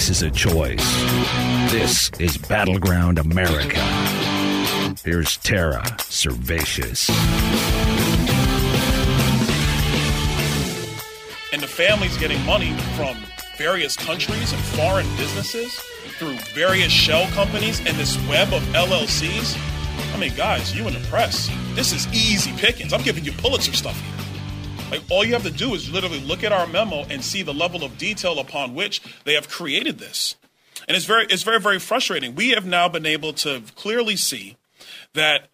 America is a choice. This is Battleground America. Here's Tara Servatius. And the family's getting money from various countries and foreign businesses through various shell companies and this web of LLCs. I mean, guys, you in the press, this is easy pickings. I'm giving you Pulitzer stuff here. Like, all you have to do is literally look at our memo and see the level of detail upon which they have created this. And it's very, it's very, very frustrating. We have now been able to clearly see that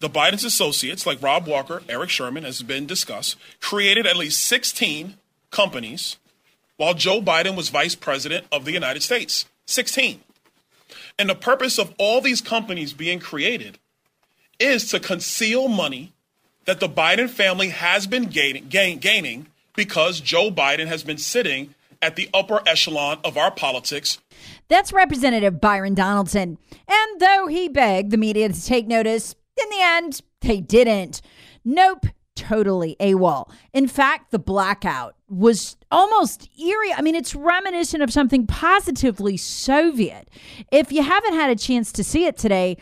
the Biden's associates, like Rob Walker, Eric Schwerin, has been discussed, created at least 16 companies while Joe Biden was vice president of the United States. 16. And the purpose of all these companies being created is to conceal money that the Biden family has been gaining, gain, gaining because Joe Biden has been sitting at the upper echelon of our politics. That's Representative Byron Donaldson. And though he begged the media to take notice, in the end, they didn't. Nope, totally AWOL. In fact, the blackout was almost eerie. I mean, it's reminiscent of something positively Soviet. If you haven't had a chance to see it today,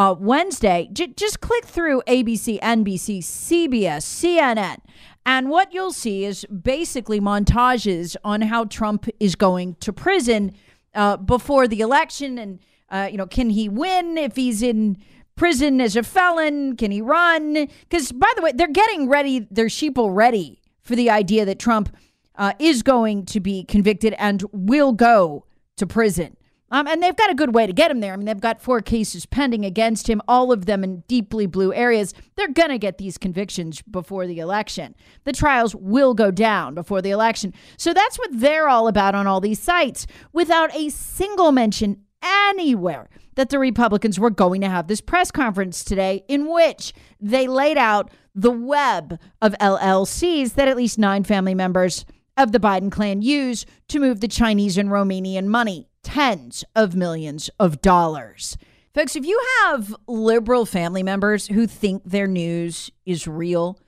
uh, Wednesday, j- just click through ABC, NBC, CBS, CNN, and what you'll see is basically montages on how Trump is going to prison uh, before the election, and uh, you know, can he win if he's in prison as a felon? Can he run? Because by the way, they're getting ready, their sheeple ready for the idea that Trump uh, is going to be convicted and will go to prison. Um, and they've got a good way to get him there. I mean, they've got four cases pending against him, all of them in deeply blue areas. They're going to get these convictions before the election. The trials will go down before the election. So that's what they're all about on all these sites without a single mention anywhere that the Republicans were going to have this press conference today in which they laid out the web of LLCs that at least nine family members of the Biden clan use to move the Chinese and Romanian money tens of millions of dollars. Folks, if you have liberal family members who think their news is real,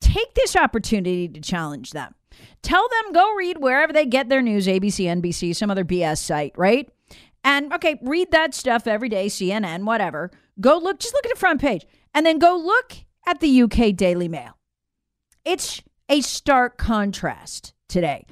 take this opportunity to challenge them. Tell them go read wherever they get their news ABC, NBC, some other BS site, right? And okay, read that stuff every day, CNN, whatever. Go look, just look at the front page, and then go look at the UK Daily Mail. It's a stark contrast today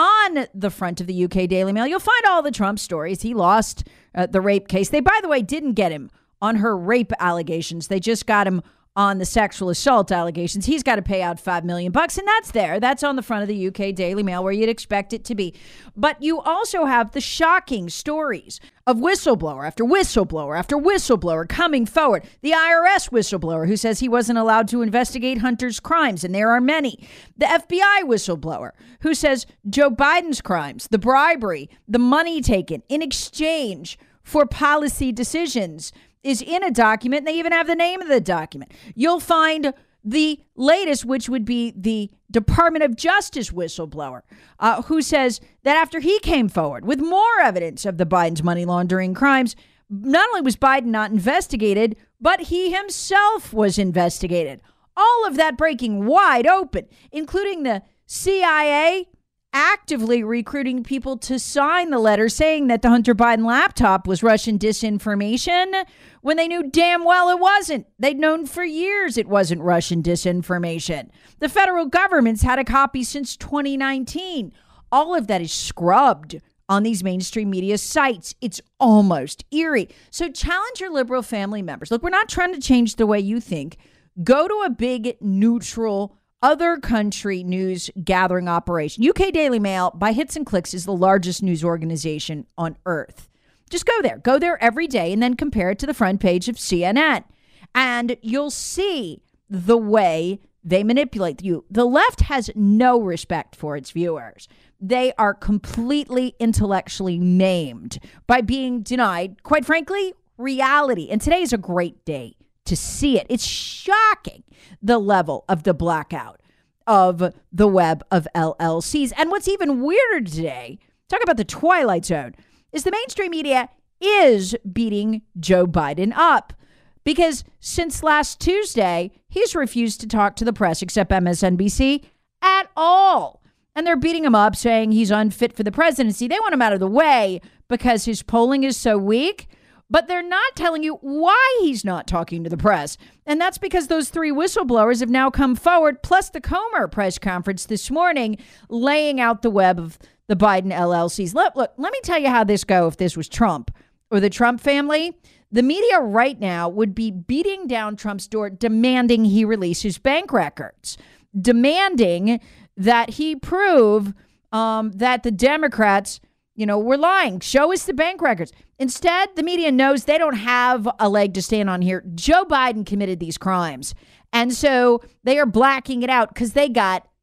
on the front of the UK Daily Mail, you'll find all the Trump stories. He lost uh, the rape case. They, by the way, didn't get him on her rape allegations. They just got him on the sexual assault allegations. He's got to pay out 5 million bucks and that's there. That's on the front of the UK Daily Mail where you'd expect it to be. But you also have the shocking stories of whistleblower after whistleblower after whistleblower coming forward. The IRS whistleblower who says he wasn't allowed to investigate Hunter's crimes and there are many. The FBI whistleblower who says Joe Biden's crimes, the bribery, the money taken in exchange for policy decisions is in a document. And They even have the name of the document. You'll find the latest, which would be the Department of Justice whistleblower, uh, who says that after he came forward with more evidence of the Biden's money laundering crimes, not only was Biden not investigated, but he himself was investigated. All of that breaking wide open, including the CIA actively recruiting people to sign the letter saying that the Hunter Biden laptop was Russian disinformation when they knew damn well it wasn't. They'd known for years it wasn't Russian disinformation. The federal government's had a copy since 2019. All of that is scrubbed on these mainstream media sites. It's almost eerie. So challenge your liberal family members. Look, we're not trying to change the way you think. Go to a big neutral other country news gathering operation. UK Daily Mail, by hits and clicks, is the largest news organization on earth. Just go there. Go there every day and then compare it to the front page of CNN. And you'll see the way they manipulate you. The left has no respect for its viewers. They are completely intellectually maimed by being denied, quite frankly, reality. And today is a great day to see it. It's shocking the level of the blackout of the web of LLCs. And what's even weirder today, talk about the twilight zone, is the mainstream media is beating Joe Biden up. Because since last Tuesday, he's refused to talk to the press except MSNBC at all. And they're beating him up, saying he's unfit for the presidency. They want him out of the way because his polling is so weak but they're not telling you why he's not talking to the press. And that's because those three whistleblowers have now come forward, plus the Comer press conference this morning, laying out the web of the Biden LLCs. Look, look, let me tell you how this go if this was Trump or the Trump family. The media right now would be beating down Trump's door, demanding he release his bank records, demanding that he prove um, that the Democrats you know, we're lying. Show us the bank records. Instead, the media knows they don't have a leg to stand on here. Joe Biden committed these crimes. And so they are blacking it out because they got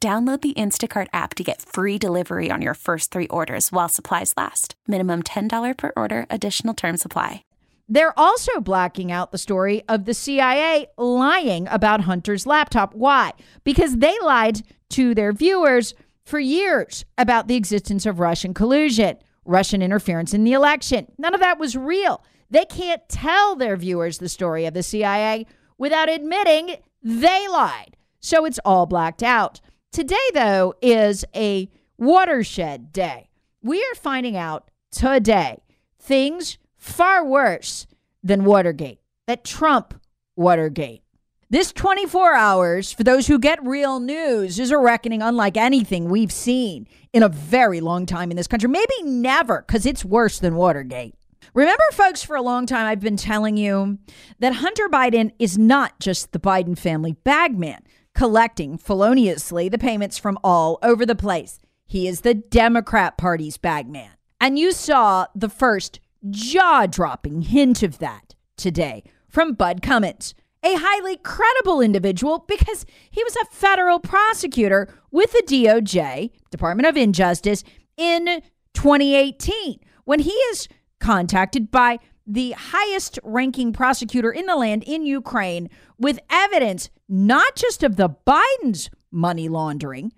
Download the Instacart app to get free delivery on your first three orders while supplies last. Minimum $10 per order, additional term supply. They're also blacking out the story of the CIA lying about Hunter's laptop. Why? Because they lied to their viewers for years about the existence of Russian collusion, Russian interference in the election. None of that was real. They can't tell their viewers the story of the CIA without admitting they lied. So it's all blacked out. Today, though, is a watershed day. We are finding out today things far worse than Watergate, that Trump Watergate. This 24 hours, for those who get real news, is a reckoning unlike anything we've seen in a very long time in this country. Maybe never, because it's worse than Watergate. Remember, folks, for a long time, I've been telling you that Hunter Biden is not just the Biden family bagman collecting feloniously the payments from all over the place. He is the Democrat Party's bagman. And you saw the first jaw dropping hint of that today from Bud Cummins, a highly credible individual because he was a federal prosecutor with the DOJ, Department of Injustice, in 2018 when he is contacted by the highest ranking prosecutor in the land in Ukraine with evidence not just of the Biden's money laundering,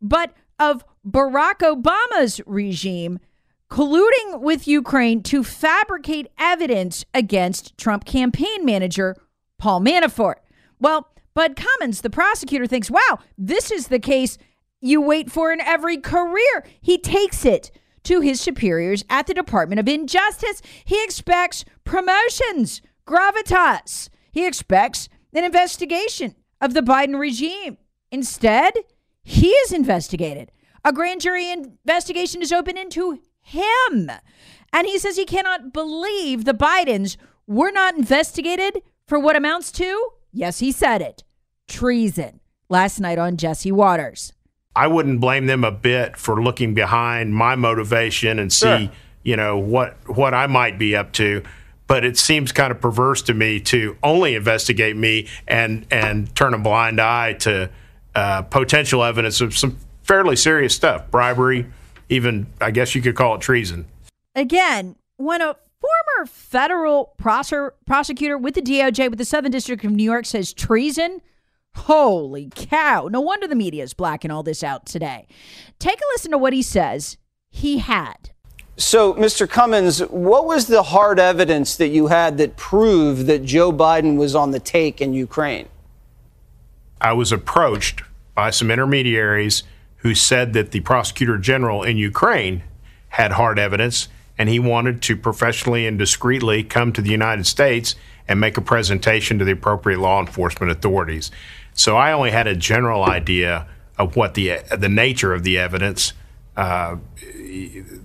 but of Barack Obama's regime colluding with Ukraine to fabricate evidence against Trump campaign manager Paul Manafort. Well, Bud Cummins, the prosecutor, thinks, wow, this is the case you wait for in every career. He takes it to his superiors at the Department of Injustice. He expects promotions, gravitas. He expects an investigation of the Biden regime. Instead, he is investigated. A grand jury investigation is open into him. And he says he cannot believe the Bidens were not investigated for what amounts to, yes, he said it, treason last night on Jesse Watters. I wouldn't blame them a bit for looking behind my motivation and see, sure. you know, what what I might be up to. But it seems kind of perverse to me to only investigate me and and turn a blind eye to uh, potential evidence of some fairly serious stuff bribery, even, I guess you could call it treason. Again, when a former federal prosser, prosecutor with the DOJ with the Southern District of New York says treason, holy cow. No wonder the media is blacking all this out today. Take a listen to what he says he had. So, Mr. Cummins, what was the hard evidence that you had that proved that Joe Biden was on the take in Ukraine? I was approached by some intermediaries who said that the prosecutor general in Ukraine had hard evidence and he wanted to professionally and discreetly come to the United States and make a presentation to the appropriate law enforcement authorities. So I only had a general idea of what the the nature of the evidence. Uh,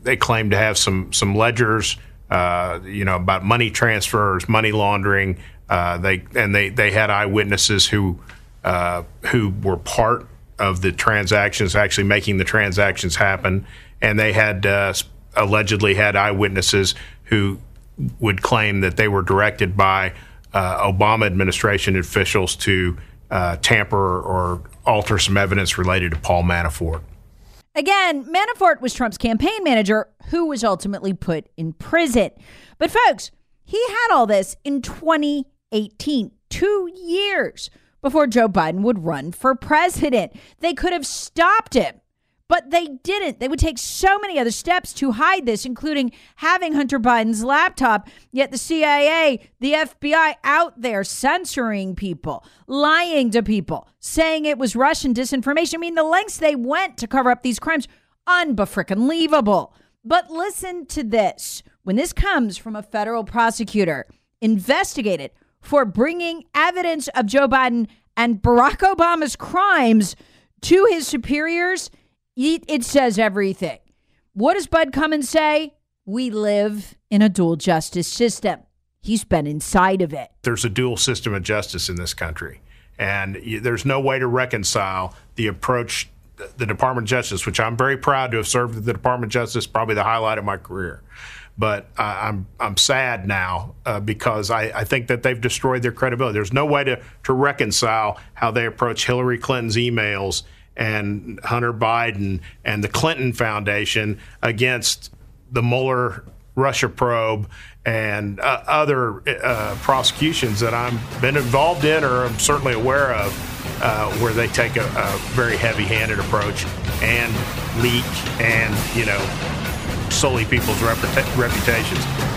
they claimed to have some some ledgers, uh, you know, about money transfers, money laundering. Uh, they and they they had eyewitnesses who uh, who were part of the transactions, actually making the transactions happen, and they had uh, allegedly had eyewitnesses who would claim that they were directed by uh, Obama administration officials to uh, tamper or alter some evidence related to Paul Manafort. Again, Manafort was Trump's campaign manager who was ultimately put in prison. But, folks, he had all this in 2018, two years before Joe Biden would run for president. They could have stopped him. But they didn't. They would take so many other steps to hide this, including having Hunter Biden's laptop. Yet the CIA, the FBI out there censoring people, lying to people, saying it was Russian disinformation. I mean, the lengths they went to cover up these crimes, unbefrickin' But listen to this. When this comes from a federal prosecutor investigated for bringing evidence of Joe Biden and Barack Obama's crimes to his superiors, it says everything. What does Bud Cummins say? We live in a dual justice system. He's been inside of it. There's a dual system of justice in this country. And there's no way to reconcile the approach, the Department of Justice, which I'm very proud to have served the Department of Justice, probably the highlight of my career. But uh, I'm I'm sad now uh, because I, I think that they've destroyed their credibility. There's no way to, to reconcile how they approach Hillary Clinton's emails and Hunter Biden and the Clinton Foundation against the Mueller Russia probe and uh, other uh, prosecutions that I've been involved in or I'm certainly aware of, uh, where they take a, a very heavy-handed approach and leak and you know sully people's reputa- reputations.